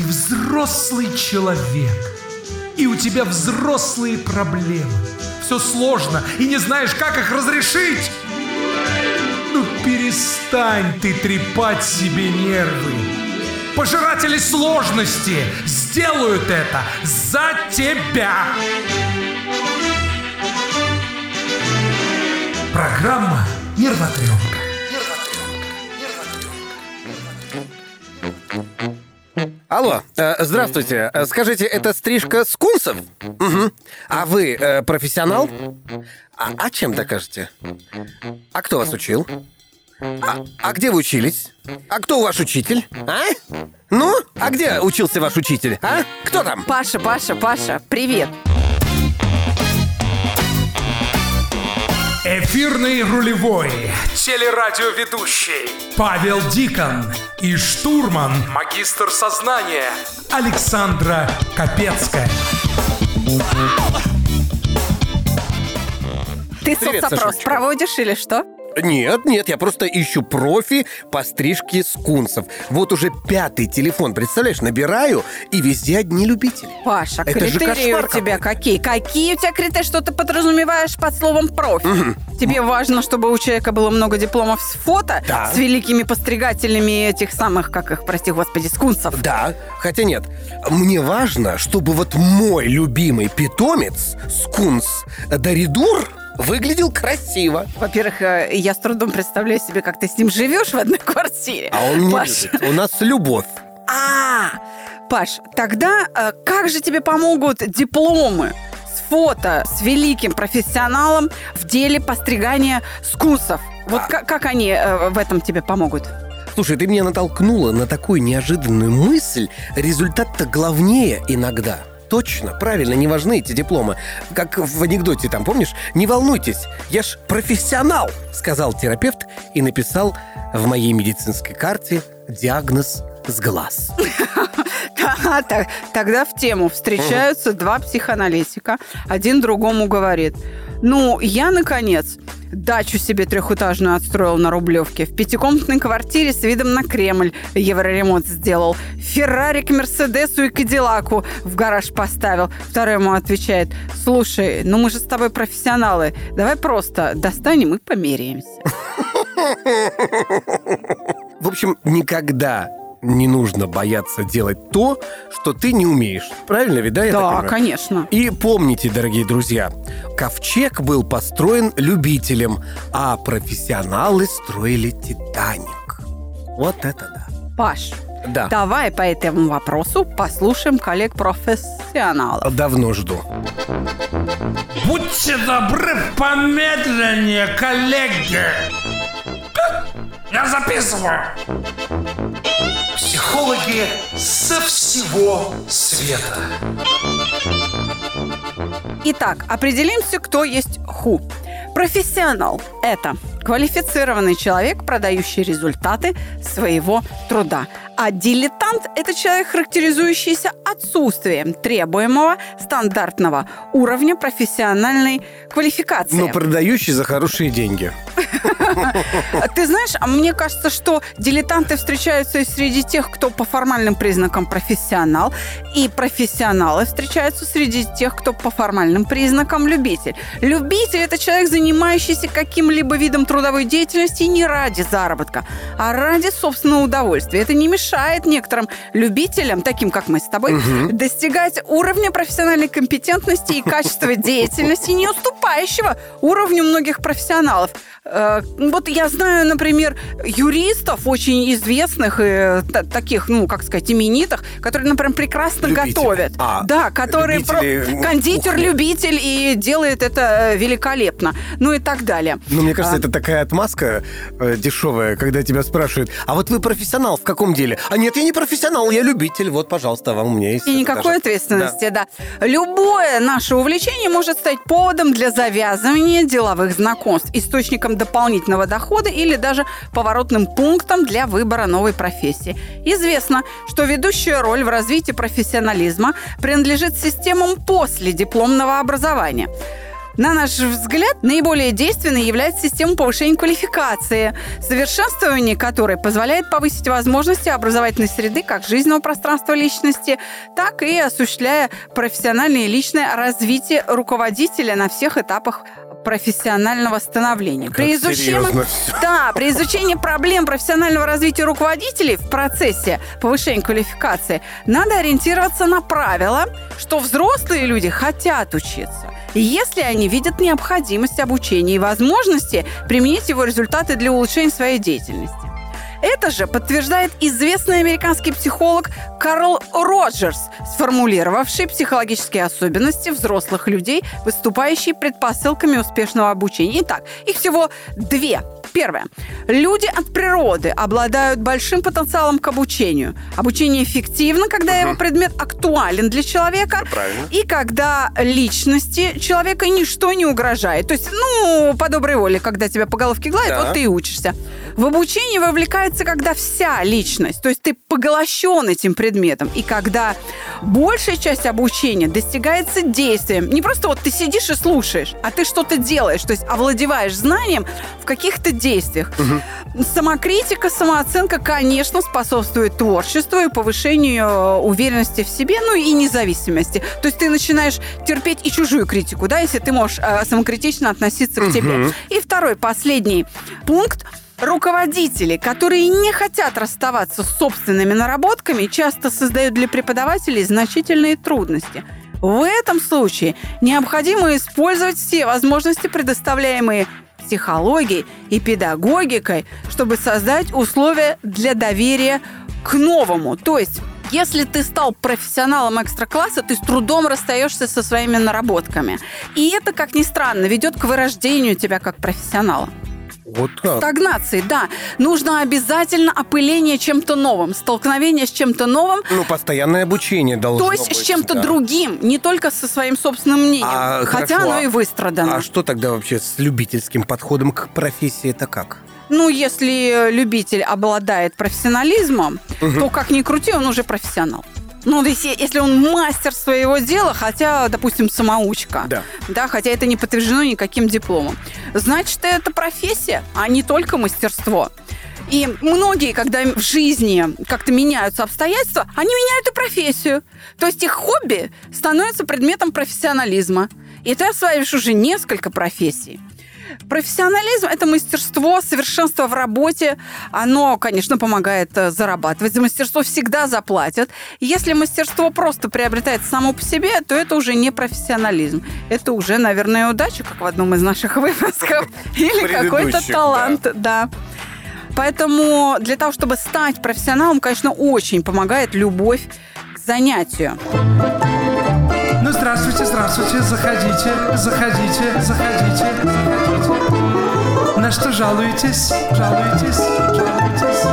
Ты взрослый человек, и у тебя взрослые проблемы. Все сложно, и не знаешь, как их разрешить. Ну перестань ты трепать себе нервы. Пожиратели сложности сделают это за тебя. Программа «Нервотрепка». Алло, э, здравствуйте. Э, Скажите, это стрижка скунсов? Угу. А вы э, профессионал? А, а чем докажете? А кто вас учил? А, а где вы учились? А кто ваш учитель? А? Ну, а где учился ваш учитель? А? Кто там? Паша, Паша, Паша, привет. Эфирный рулевой, телерадиоведущий Павел Дикон и штурман, магистр сознания Александра Капецкая. Ты Привет, соцопрос Сашечка. проводишь или что? Нет, нет, я просто ищу профи по стрижке скунсов. Вот уже пятый телефон, представляешь, набираю, и везде одни любители. Паша, Это критерии у тебя какие? Какие у тебя критерии? Что ты подразумеваешь под словом профи? Тебе важно, чтобы у человека было много дипломов с фото, Да. с великими постригателями этих самых, как их, прости господи, скунсов. Да, хотя нет. Мне важно, чтобы вот мой любимый питомец, скунс Даридур, выглядел красиво. Во-первых, э, я с трудом представляю себе, как ты с ним живешь в одной квартире. А он не Паш. любит. У нас любовь. А, Паш, тогда э, как же тебе помогут дипломы с фото с великим профессионалом в деле постригания скусов? Вот А. ка- как они э, в этом тебе помогут? Слушай, ты меня натолкнула на такую неожиданную мысль. Результат-то главнее иногда. Точно, правильно, не важны эти дипломы. Как в анекдоте там, помнишь? Не волнуйтесь, я ж профессионал, сказал терапевт и написал в моей медицинской карте диагноз с глаз. Тогда в тему встречаются два психоаналитика. Один другому говорит, ну, я, наконец, дачу себе трехэтажную отстроил на Рублевке. В пятикомнатной квартире с видом на Кремль евроремонт сделал. Феррари к Мерседесу и Кадиллаку в гараж поставил. Второй ему отвечает, слушай, ну мы же с тобой профессионалы. Давай просто достанем и померяемся. В общем, никогда не нужно бояться делать то, что ты не умеешь. Правильно ведь, да? я Да, конечно. И помните, дорогие друзья, ковчег был построен любителем, а профессионалы строили Титаник. Вот это да. Паш, Да, давай по этому вопросу послушаем коллег-профессионалов. давно жду. Будьте добры, помедленнее, коллеги. Я записываю. Психологи со всего света. Итак, определимся, кто есть ху. Профессионал – это квалифицированный человек, продающий результаты своего труда. А дилетант – это человек, характеризующийся отсутствием требуемого стандартного уровня профессиональной квалификации. Но продающий за хорошие деньги. Ты знаешь, а мне кажется, что дилетанты встречаются и среди тех, кто по формальным признакам профессионал, и профессионалы встречаются среди тех, кто по формальным признакам любитель. Любитель – это человек, занимающийся каким-либо видом трудовой деятельности не ради заработка, а ради собственного удовольствия. Это не мешает некоторым любителям, таким как мы с тобой, достигать уровня профессиональной компетентности и качества деятельности, не уступающего уровню многих профессионалов. Э, Вот я знаю, например, юристов очень известных и та- таких, ну, как сказать, именитых, которые, например, прекрасно Любители. готовят. А, да, которые любители, про- ну, кондитер, кухни. любитель и делает это э, великолепно. Ну и так далее. Ну, мне кажется, А. это такая отмазка э, дешевая, когда тебя спрашивают, а вот вы профессионал в каком деле? А нет, я не профессионал, я любитель. Вот, пожалуйста, вам у меня есть. И никакой даже. ответственности, да. Любое наше увлечение может стать поводом для завязывания деловых знакомств, источником дополнительного дохода или даже поворотным пунктом для выбора новой профессии. Известно, что ведущая роль в развитии профессионализма принадлежит системам после дипломного образования. На наш взгляд, наиболее действенной является система повышения квалификации, совершенствование которой позволяет повысить возможности образовательной среды как жизненного пространства личности, так и осуществляя профессиональное и личное развитие руководителя на всех этапах профессионального становления. Как при изучении, да, при изучении проблем профессионального развития руководителей в процессе повышения квалификации надо ориентироваться на правила, что взрослые люди хотят учиться. И если они видят необходимость обучения и возможности применить его результаты для улучшения своей деятельности. Это же подтверждает известный американский психолог Карл Роджерс, сформулировавший психологические особенности взрослых людей, выступающие предпосылками успешного обучения. Итак, их всего две Первое. Люди от природы обладают большим потенциалом к обучению. Обучение эффективно, когда угу. его предмет актуален для человека. И когда личности человека ничто не угрожает. То есть, ну, по доброй воле, когда тебя по головке гладят, да. вот ты и учишься. В обучении вовлекается, когда вся личность, то есть ты поглощен этим предметом, и когда большая часть обучения достигается действием. Не просто вот ты сидишь и слушаешь, а ты что-то делаешь, то есть овладеваешь знанием в каких-то действиях. Угу. Самокритика, самооценка, конечно, способствует творчеству и повышению э, уверенности в себе, ну и независимости. То есть ты начинаешь терпеть и чужую критику, да, если ты можешь э, самокритично относиться к тебе. И второй, последний пункт Руководители, которые не хотят расставаться с собственными наработками, часто создают для преподавателей значительные трудности. В этом случае необходимо использовать все возможности, предоставляемые психологией и педагогикой, чтобы создать условия для доверия к новому. То есть если ты стал профессионалом экстра-класса, ты с трудом расстаешься со своими наработками. И это, как ни странно, ведет к вырождению тебя как профессионала. Вот как? Стагнации, да. Нужно обязательно опыление чем-то новым, столкновение с чем-то новым. Ну, постоянное обучение должно То есть быть, с чем-то да. другим, не только со своим собственным мнением. А, хотя хорошо, оно и выстрадано. А что тогда вообще с любительским подходом к профессии это как? Ну, если любитель обладает профессионализмом, угу. то как ни крути, он уже профессионал. Ну, если, если он мастер своего дела, хотя, допустим, самоучка, да. да, хотя это не подтверждено никаким дипломом, значит, это профессия, а не только мастерство. И многие, когда в жизни как-то меняются обстоятельства, они меняют и профессию. То есть их хобби становится предметом профессионализма. И ты осваиваешь уже несколько профессий. Профессионализм – это мастерство, совершенство в работе. Оно, конечно, помогает э, зарабатывать. За мастерство всегда заплатят. Если мастерство просто приобретается само по себе, то это уже не профессионализм. Это уже, наверное, удача, как в одном из наших выпусков. Или какой-то талант, да. Поэтому для того, чтобы стать профессионалом, конечно, очень помогает любовь к занятию. Ну, здравствуйте, здравствуйте, заходите, заходите, заходите, заходите. На что жалуетесь? Жалуетесь? Жалуетесь?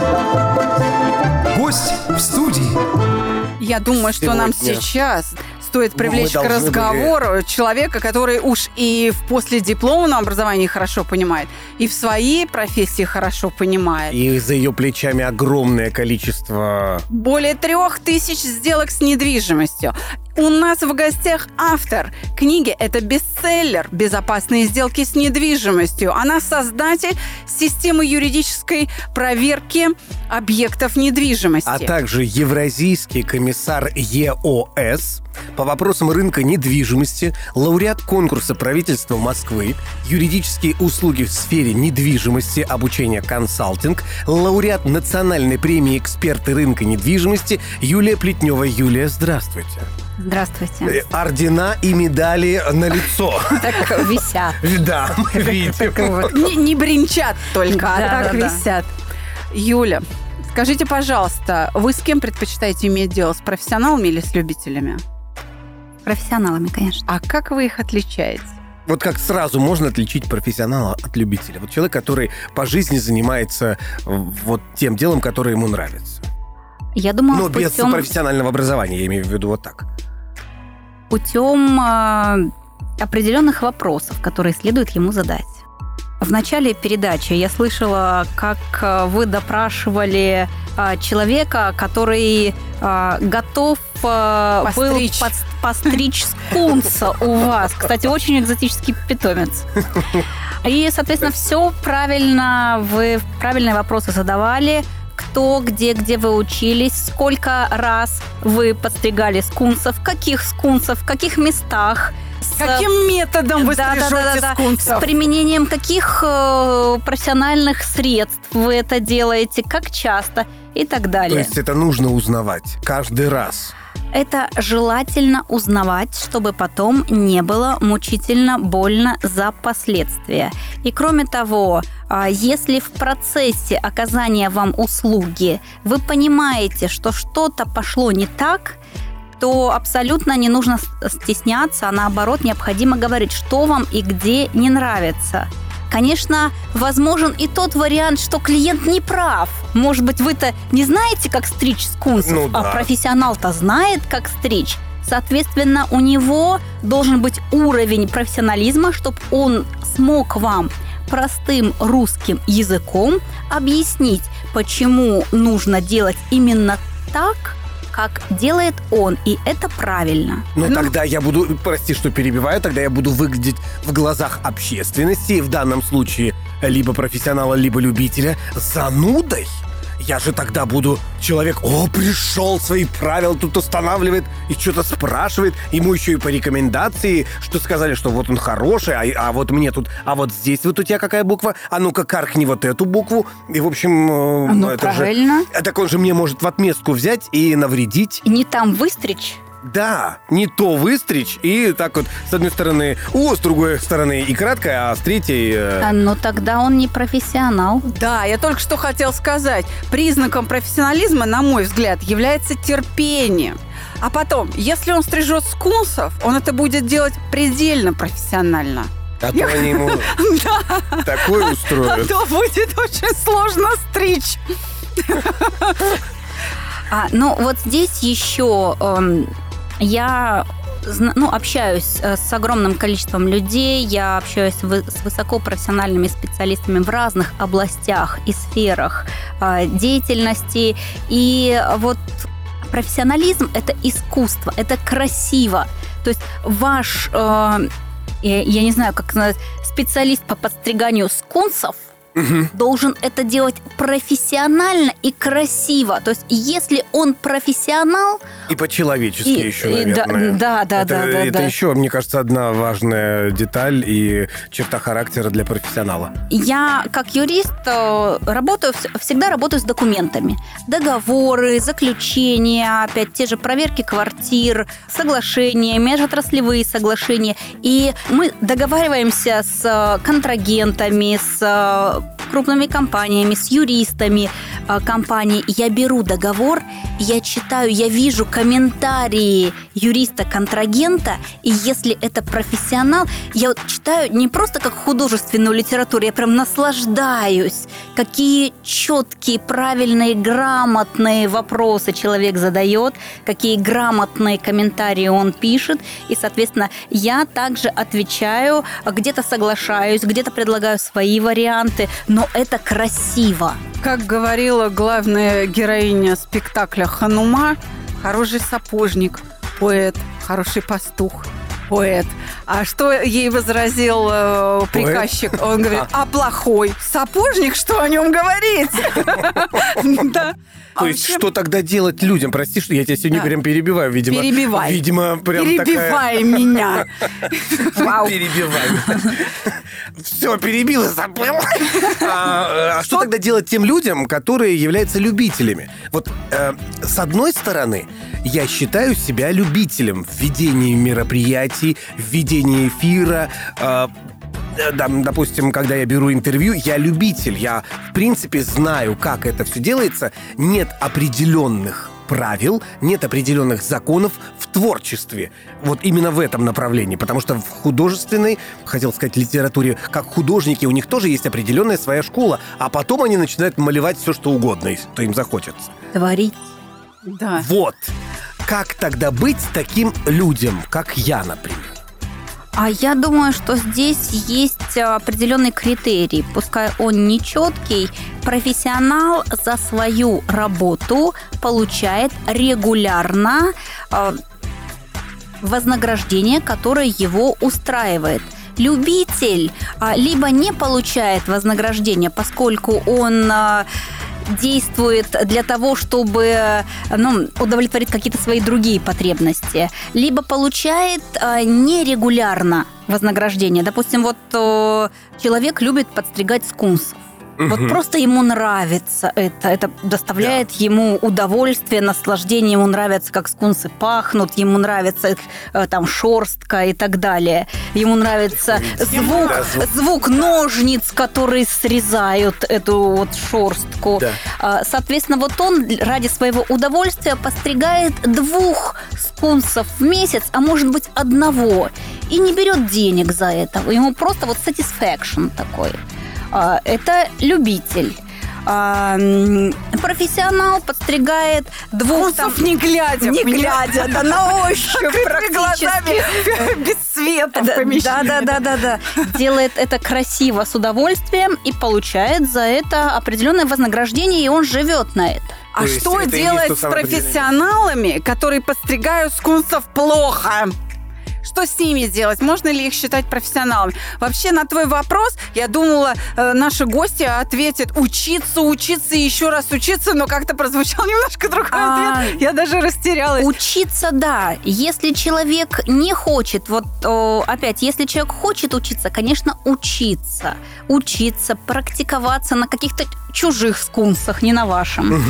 Гость в студии. Я думаю, что нам сейчас стоит привлечь к разговору были... человека, который уж и в последипломном образовании хорошо понимает, и в своей профессии хорошо понимает. И за ее плечами огромное количество... Более трех тысяч сделок с недвижимостью. У нас в гостях автор книги. Это бестселлер «Безопасные сделки с недвижимостью». Она создатель системы юридической проверки объектов недвижимости. А также евразийский комиссар ЕОС по вопросам рынка недвижимости, лауреат конкурса правительства Москвы, юридические услуги в сфере недвижимости, обучение консалтинг, лауреат национальной премии «Эксперты рынка недвижимости» Юлия Плетнева. Юлия, здравствуйте. Здравствуйте. Э, ордена и медали на лицо. Так висят. Да, мы видим. Не бренчат только, а так висят. Юля, скажите, пожалуйста, вы с кем предпочитаете иметь дело, с профессионалами или с любителями? Профессионалами, конечно. А как вы их отличаете? Вот как сразу можно отличить профессионала от любителя? Вот человек, который по жизни занимается вот тем делом, которое ему нравится. Я думаю, Но без путем... профессионального образования, я имею в виду вот так путем а, определенных вопросов, которые следует ему задать. В начале передачи я слышала, как э, вы допрашивали э, человека, который готов был Постричь. под- постричь скунса у вас. Кстати, очень экзотический питомец. И, соответственно, все правильно, вы правильные вопросы задавали. Кто, где, где вы учились, сколько раз вы подстригали скунсов, каких скунсов, в каких местах. с- Каким методом вы Да, стрижете да, да, да. скунсов? С применением каких э, профессиональных средств вы это делаете, как часто и так То далее. есть это нужно узнавать каждый раз. Это желательно узнавать, чтобы потом не было мучительно больно за последствия. И кроме того, а, если в процессе оказания вам услуги вы понимаете, что что-то пошло не так, то абсолютно не нужно стесняться, а наоборот необходимо говорить, что вам и где не нравится. Конечно, возможен и тот вариант, что клиент не прав. Может быть, вы-то не знаете, как стричь скунсов, Ну а да. профессионал-то знает, как стричь. Соответственно, у него должен быть уровень профессионализма, чтобы он смог вам простым русским языком объяснить, почему нужно делать именно так, как делает он, и это правильно. Но Ну. тогда я буду, прости, что перебиваю, тогда я буду выглядеть в глазах общественности, в данном случае либо профессионала, либо любителя, занудой. Я же тогда буду человек, о, пришел, свои правила тут устанавливает и что-то спрашивает. Ему еще и по рекомендации, что сказали, что вот он хороший, а, а вот мне тут, а вот здесь вот у тебя какая буква, а ну-ка каркни вот эту букву. И, в общем, э, Ну, это же- правильно. А Так он же мне может в отместку взять и навредить. Не там выстричь, Да, не то выстричь, и так вот с одной стороны о, с другой стороны и краткое, а с третьей... э, а, но тогда он не профессионал. Да, я только что хотел сказать. Признаком профессионализма, на мой взгляд, является терпение. А потом, если он стрижет скунсов, он это будет делать предельно профессионально. А то они ему такое А устроят. то будет очень сложно стричь. А, ну, вот здесь еще эм, я ну, общаюсь э, с огромным количеством людей, я общаюсь с высокопрофессиональными специалистами в разных областях и сферах э, деятельности. И вот профессионализм – это искусство, это красиво. То есть ваш, э, я, не знаю, как сказать, специалист по подстриганию скунсов должен это делать профессионально и красиво. То есть, если он профессионал, И по-человечески И- еще, и да- наверное. да, да, это, да, да, Это да. еще, мне кажется, одна важная деталь и черта характера для профессионала. я как юрист э, работаю, вс- всегда работаю с документами. Договоры, заключения, опять те же проверки квартир, соглашения, межотраслевые соглашения. И мы договариваемся с э, контрагентами, с э, крупными компаниями, с юристами э, компаний. Я беру договор, я читаю, я вижу комментарии юриста-контрагента, и если это профессионал, я вот читаю не просто как художественную литературу, я прям наслаждаюсь, какие четкие, правильные, грамотные вопросы человек задает, какие грамотные комментарии он пишет, и, соответственно, я также отвечаю, где-то соглашаюсь, где-то предлагаю свои варианты, но это красиво. Как говорила главная героиня спектакля Ханума, хороший сапожник, поэт, хороший пастух, поэт. А что ей возразил э, приказчик? Он говорит, а плохой сапожник, что о нем говорить? Да. То А есть, вообще, что тогда делать людям? Прости, что я тебя сегодня Да. прям перебиваю, видимо. Перебивай. Видимо, прям Перебивай меня. такая... Перебивай. Все, перебил и забыл. А, а что тогда делать тем людям, которые являются любителями? Вот э, с одной стороны, я считаю себя любителем в ведении мероприятий, в ведении эфира, допустим, когда я беру интервью, я любитель, я, в принципе, знаю, как это все делается. Нет определенных правил, нет определенных законов в творчестве. Вот именно в этом направлении. Потому что в художественной, хотел сказать, литературе, как художники, у них тоже есть определенная своя школа, а потом они начинают малевать все, что угодно, если то им захочется. Творить. Да. Вот. Как тогда быть таким людям, как я, например? А я думаю, что здесь есть определенный критерий. Пускай он нечеткий, профессионал за свою работу получает регулярно э, вознаграждение, которое его устраивает любитель а, либо не получает вознаграждение, поскольку он а, действует для того, чтобы ну, удовлетворить какие-то свои другие потребности, либо получает э, нерегулярно вознаграждение. Допустим, вот э, человек любит подстригать скунсов. Угу. Вот просто ему нравится это. Это доставляет да. ему удовольствие, наслаждение. Ему нравится, как скунсы пахнут. Ему нравится э, там шорстка и так далее. Ему нравится звук, звук ножниц, которые срезают эту вот шорстку. Да. А, соответственно, вот он ради своего удовольствия постригает двух скунсов в месяц, а может быть одного. И не берет денег за это. Ему просто вот satisfaction такой. А, это любитель. А, профессионал подстригает двух там, не глядя, не глядя, да на ощупь практически. без света в Да, да, да, да, да. Делает это красиво, с удовольствием и получает за это определенное вознаграждение, и он живет на это. А То что делать с профессионалами, которые подстригают скунсов плохо? Что с ними делать? Можно ли их считать профессионалами? Вообще, на твой вопрос, я думала, э, наши гости ответят учиться, учиться и еще раз учиться, но как-то прозвучал немножко другой а... ответ. Я даже растерялась. Учиться, да. Если человек не хочет, вот опять, если человек хочет учиться, конечно, учиться. Учиться, практиковаться на каких-то чужих скунсах, не на вашем.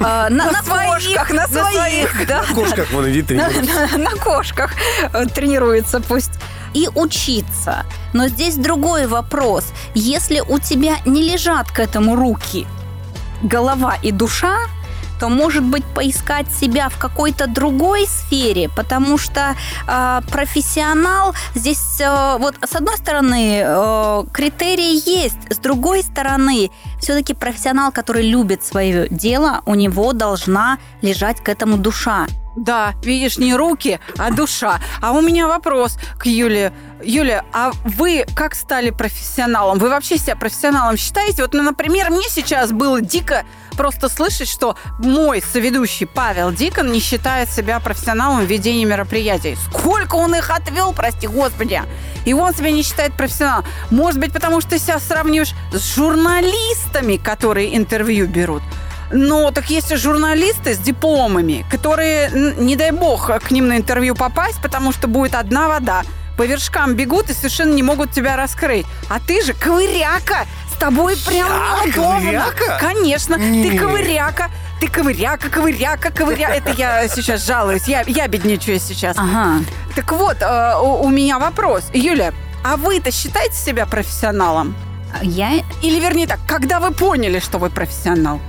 А, на, на, кошках, на своих. Да. На кошках вон иди тренируется. На, на кошках э, тренируется пусть и учиться. Но здесь другой вопрос. Если у тебя не лежат к этому руки, голова и душа, то, может быть, поискать себя в какой-то другой сфере, потому что э, профессионал здесь, э, вот с одной стороны, э, критерии есть, с другой стороны, все-таки профессионал, который любит свое дело, у него должна лежать к этому душа. Да, видишь, не руки, а душа. А у меня вопрос к Юле. Юля, а вы как стали профессионалом? Вы вообще себя профессионалом считаете? Вот, ну, например, мне сейчас было дико просто слышать, что мой соведущий Павел Дикон не считает себя профессионалом в ведении мероприятий. Сколько он их отвел, прости господи! И он себя не считает профессионалом. Может быть, потому что ты себя сравниваешь с журналистами, которые интервью берут. Но так есть журналисты с дипломами, которые, не дай бог, к ним на интервью попасть, потому что будет одна вода. По вершкам бегут и совершенно не могут тебя раскрыть. А ты же ковыряка, с тобой прям неудобно. Конечно, Нет. ты ковыряка. Ты ковыряка, ковыряка, ковыряка. Это я сейчас жалуюсь. Я, я бедничаю сейчас. Ага. Так вот, э, у, у меня вопрос. Юля, а вы-то считаете себя профессионалом? Я... Или вернее так, когда вы поняли, что вы профессионал?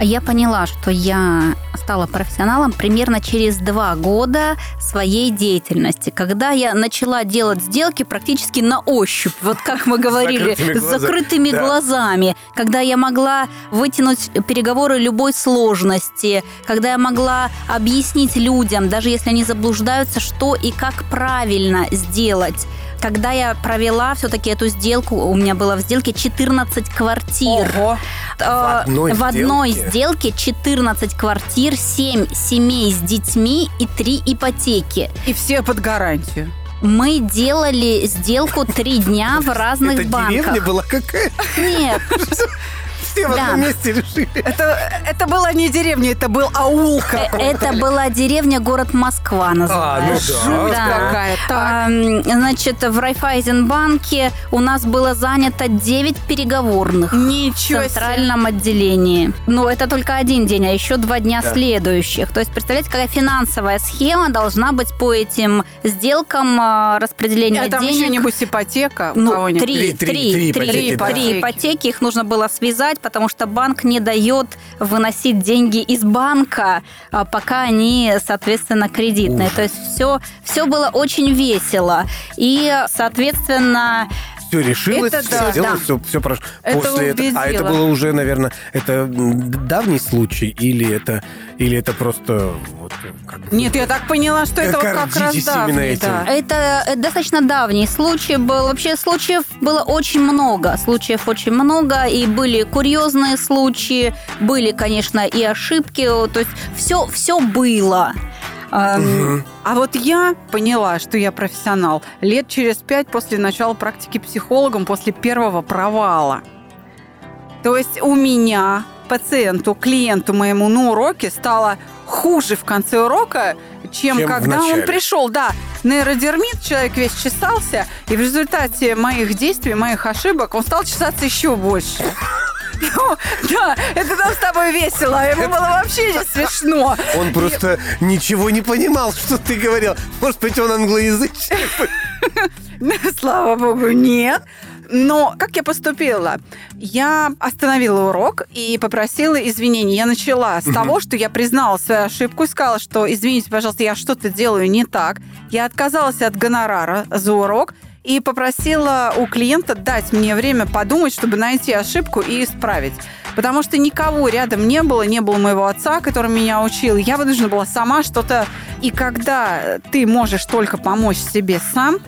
Я поняла, что я стала профессионалом примерно через два года своей деятельности, когда я начала делать сделки практически на ощупь, вот как мы говорили, с закрытыми глазами, когда я могла вытянуть переговоры любой сложности, когда я могла объяснить людям, даже если они заблуждаются, что и как правильно сделать когда я провела все-таки эту сделку, у меня было в сделке 14 квартир. Ого. Э, в одной, в одной сделке 14 квартир, 7 семей с детьми и 3 ипотеки. И все под гарантию. Мы делали сделку три дня в разных Это банках. деревня была какая? Нет. все в одном месте решили. Это, это была не деревня, это был аул э, Это была деревня, город Москва называется. А, ну да. какая. А, значит, в Райфайзенбанке у нас было занято 9 переговорных. Ничего В центральном отделении. Но это только один день, а еще два дня да. следующих. То есть, представляете, какая финансовая схема должна быть по этим сделкам а, распределения а там денег. еще нибудь ипотека? Ну, три, три, три, три, три, ипотеки, три ипотеки. Их нужно было связать, потому что банк не дает выносить деньги из банка, а пока они, соответственно, кредитные. Ух. То есть все, все было очень весело. И, соответственно, все решилось, Это все да, сделалось, да. все, все прошло. Это После этого- а это было уже, наверное, это давний случай или это или это просто вот как бы- Нет, я так поняла, что это вот как раз давний, этим. да. Это э, достаточно давний случай был. Вообще случаев было очень много. Случаев очень много. И были курьезные случаи, были, конечно, и ошибки. То есть все, все было. А вот я поняла, что я профессионал лет через пять после начала практики психологом, после первого провала. То есть у меня, пациенту, клиенту моему на уроке стало хуже в конце урока, чем, Чем когда он пришел. Да, нейродермит, человек весь чесался, и в результате моих действий, моих ошибок он стал чесаться еще больше. Ну, да, это нам с тобой весело, ему было вообще не смешно. Он просто ничего не понимал, что ты говорил. Может быть, он англоязычный. Слава богу, нет. Но как я поступила? Я остановила урок и попросила извинений. Я начала с того, что я признала свою ошибку и сказала, что извините, пожалуйста, я что-то делаю не так. Я отказалась от гонорара за урок и попросила у клиента дать мне время подумать, чтобы найти ошибку и исправить. Потому что никого рядом не было, не было моего отца, который меня учил. Я вынуждена была сама что-то... И когда ты можешь только помочь себе сам,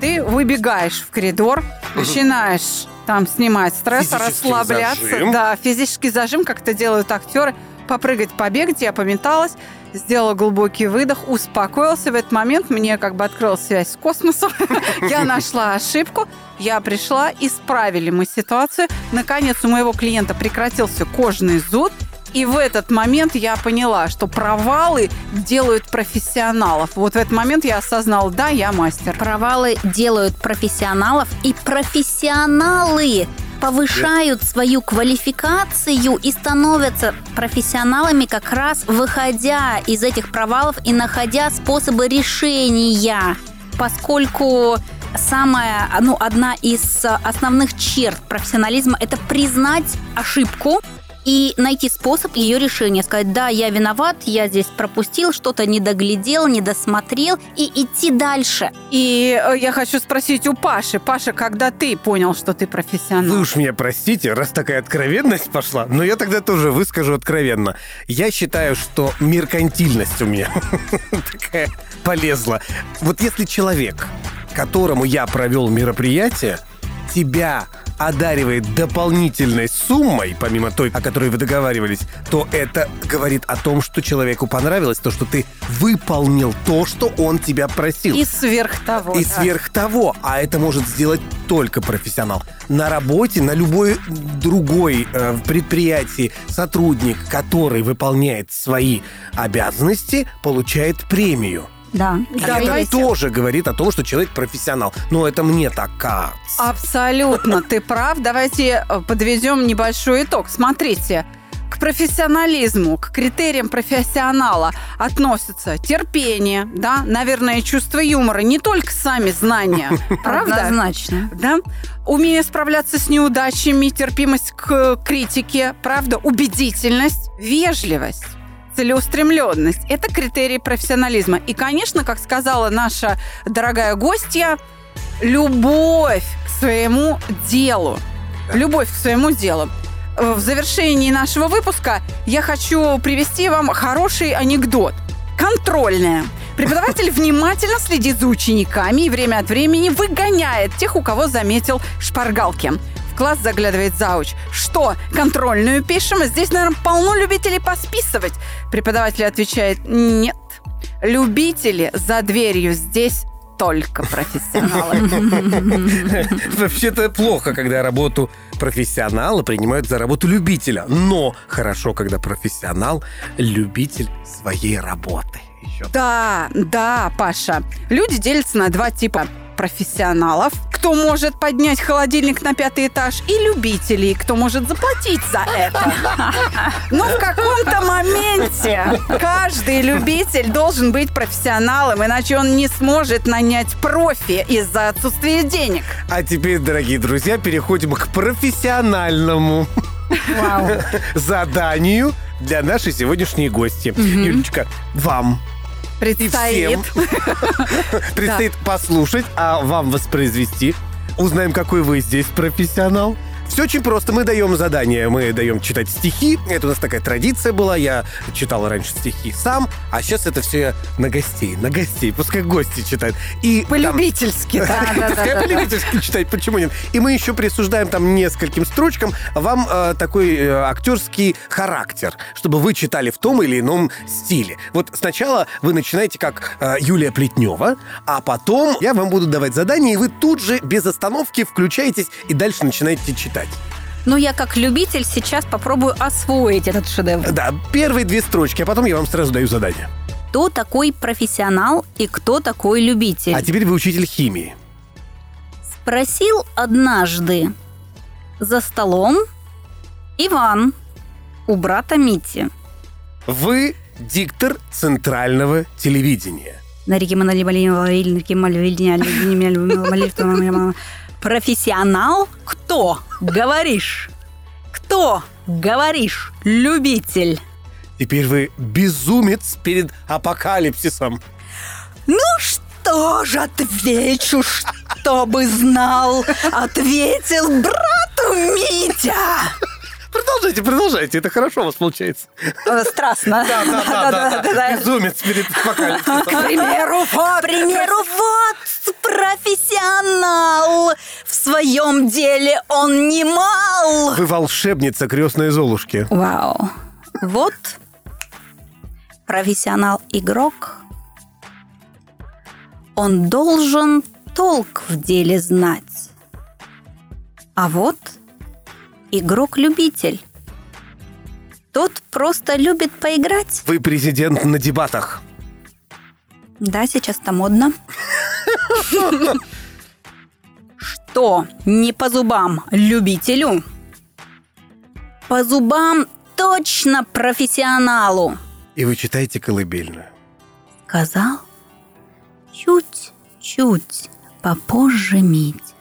ты выбегаешь в коридор, начинаешь там снимать стресс, Физический расслабляться. зажим. Да, физический зажим, как это делают актеры. Попрыгать, побегать, я пометалась, сделала глубокий выдох, успокоился. В этот момент мне как бы открылась связь с космосом. Я нашла ошибку, я пришла, исправили мы ситуацию. Наконец у моего клиента прекратился кожный зуд, и в этот момент я поняла, что провалы делают профессионалов. Вот в этот момент я осознала, да, я мастер. Провалы делают профессионалов, и профессионалы повышают свою квалификацию и становятся профессионалами как раз выходя из этих провалов и находя способы решения. Поскольку самая, ну, одна из основных черт профессионализма – это признать ошибку и найти способ ее решения. Сказать, да, я виноват, я здесь пропустил, что-то не доглядел, не досмотрел, и идти дальше. И э, я хочу спросить у Паши. Паша, когда ты понял, что ты профессионал? Вы уж меня простите, раз такая откровенность пошла, но я тогда тоже выскажу откровенно. Я считаю, что меркантильность у меня такая полезла. Вот если человек, которому я провел мероприятие, тебя одаривает дополнительной суммой, помимо той, о которой вы договаривались, то это говорит о том, что человеку понравилось, то, что ты выполнил то, что он тебя просил. И сверх того. И да. сверх того, а это может сделать только профессионал. На работе, на любой другой э, предприятии сотрудник, который выполняет свои обязанности, получает премию. Да. Давайте. это тоже говорит о том, что человек профессионал. Но это мне так кажется. Абсолютно, ты прав. Давайте э, подведем небольшой итог. Смотрите, к профессионализму, к критериям профессионала относятся терпение, да, наверное, чувство юмора, не только сами знания, правда? Однозначно. Да? Умение справляться с неудачами, терпимость к критике, правда, убедительность, вежливость целеустремленность. Это критерии профессионализма. И, конечно, как сказала наша дорогая гостья, любовь к своему делу. Любовь к своему делу. В завершении нашего выпуска я хочу привести вам хороший анекдот. Контрольная. Преподаватель внимательно следит за учениками и время от времени выгоняет тех, у кого заметил шпаргалки. Класс заглядывает зауч. Что, контрольную пишем? Здесь, наверное, полно любителей посписывать. Преподаватель отвечает, нет. Любители за дверью здесь только профессионалы. Вообще-то плохо, когда работу профессионала принимают за работу любителя. Но хорошо, когда профессионал любитель своей работы. Еще. Да, да, Паша. Люди делятся на два типа профессионалов, кто может поднять холодильник на пятый этаж, и любителей, кто может заплатить за это. Но в каком-то моменте каждый любитель должен быть профессионалом, иначе он не сможет нанять профи из-за отсутствия денег. А теперь, дорогие друзья, переходим к профессиональному Вау. заданию для нашей сегодняшней гости. Юлечка, вам Предстоит. предстоит послушать, а вам воспроизвести узнаем, какой вы здесь профессионал. Все очень просто. Мы даем задание. Мы даем читать стихи. Это у нас такая традиция была. Я читал раньше стихи сам, а сейчас это все на гостей. На гостей. Пускай гости читают. И там- Полюбительски, да, да, Пускай да, да. полюбительски читать, почему нет? И мы еще присуждаем там нескольким строчкам вам э, такой э, актерский характер, чтобы вы читали в том или ином стиле. Вот сначала вы начинаете как э, Юлия Плетнева, а потом я вам буду давать задание, и вы тут же без остановки включаетесь и дальше начинаете читать. Ну, я как любитель сейчас попробую освоить этот шедевр. Да, первые две строчки, а потом я вам сразу даю задание. Кто такой профессионал и кто такой любитель? А теперь вы учитель химии. Спросил однажды за столом Иван у брата Мити. Вы диктор центрального телевидения. Профессионал? Кто? Говоришь. Кто? Говоришь. Любитель. Теперь вы безумец перед апокалипсисом. Ну что же отвечу, чтобы знал? Ответил брату Митя. Продолжайте, продолжайте, это хорошо у вас получается. Э, Страстно. Да, да, да, да, да. Безумец перед апокалипсисом. К примеру, вот, к примеру, вот профессионал. В своем деле он немал. Вы волшебница крестной Золушки. Вау. Вот профессионал-игрок. Он должен толк в деле знать. А вот игрок-любитель. Тот просто любит поиграть. Вы президент на дебатах. Да, сейчас это модно. Что не по зубам любителю? По зубам точно профессионалу. И вы читаете колыбельную. Сказал чуть-чуть попозже Мить.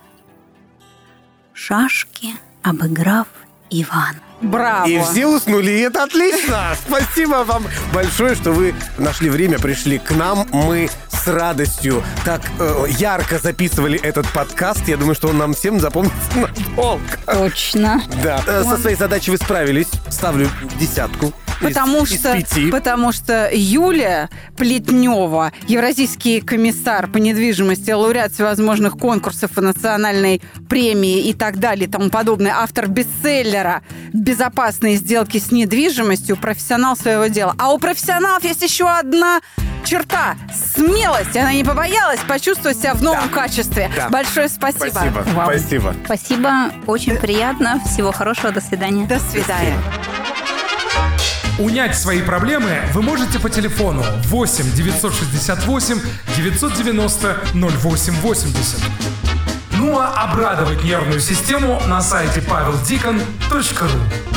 Шашки обыграв Иван. Браво. И все уснули, и это отлично. Спасибо вам большое, что вы нашли время, пришли к нам. Мы с радостью так э, ярко записывали этот подкаст. Я думаю, что он нам всем запомнится надолго. Точно. Да. Э, Со своей задачей вы справились. Ставлю десятку. Из- Потому из что, пяти. потому что Юлия Плетнева, евразийский комиссар по недвижимости, лауреат всевозможных конкурсов и национальной премии и так далее и тому подобное, автор бестселлера «Безопасные сделки с недвижимостью», профессионал своего дела. А у профессионалов есть еще одна черта – смелость. Она не побоялась почувствовать себя в новом качестве. Да. Большое спасибо. Спасибо. Вау. Спасибо. Спасибо, очень приятно. Всего хорошего, до свидания. До свидания. Унять свои проблемы вы можете по телефону 8 968 990 0880. Ну а обрадовать нервную систему на сайте paveldikon.ru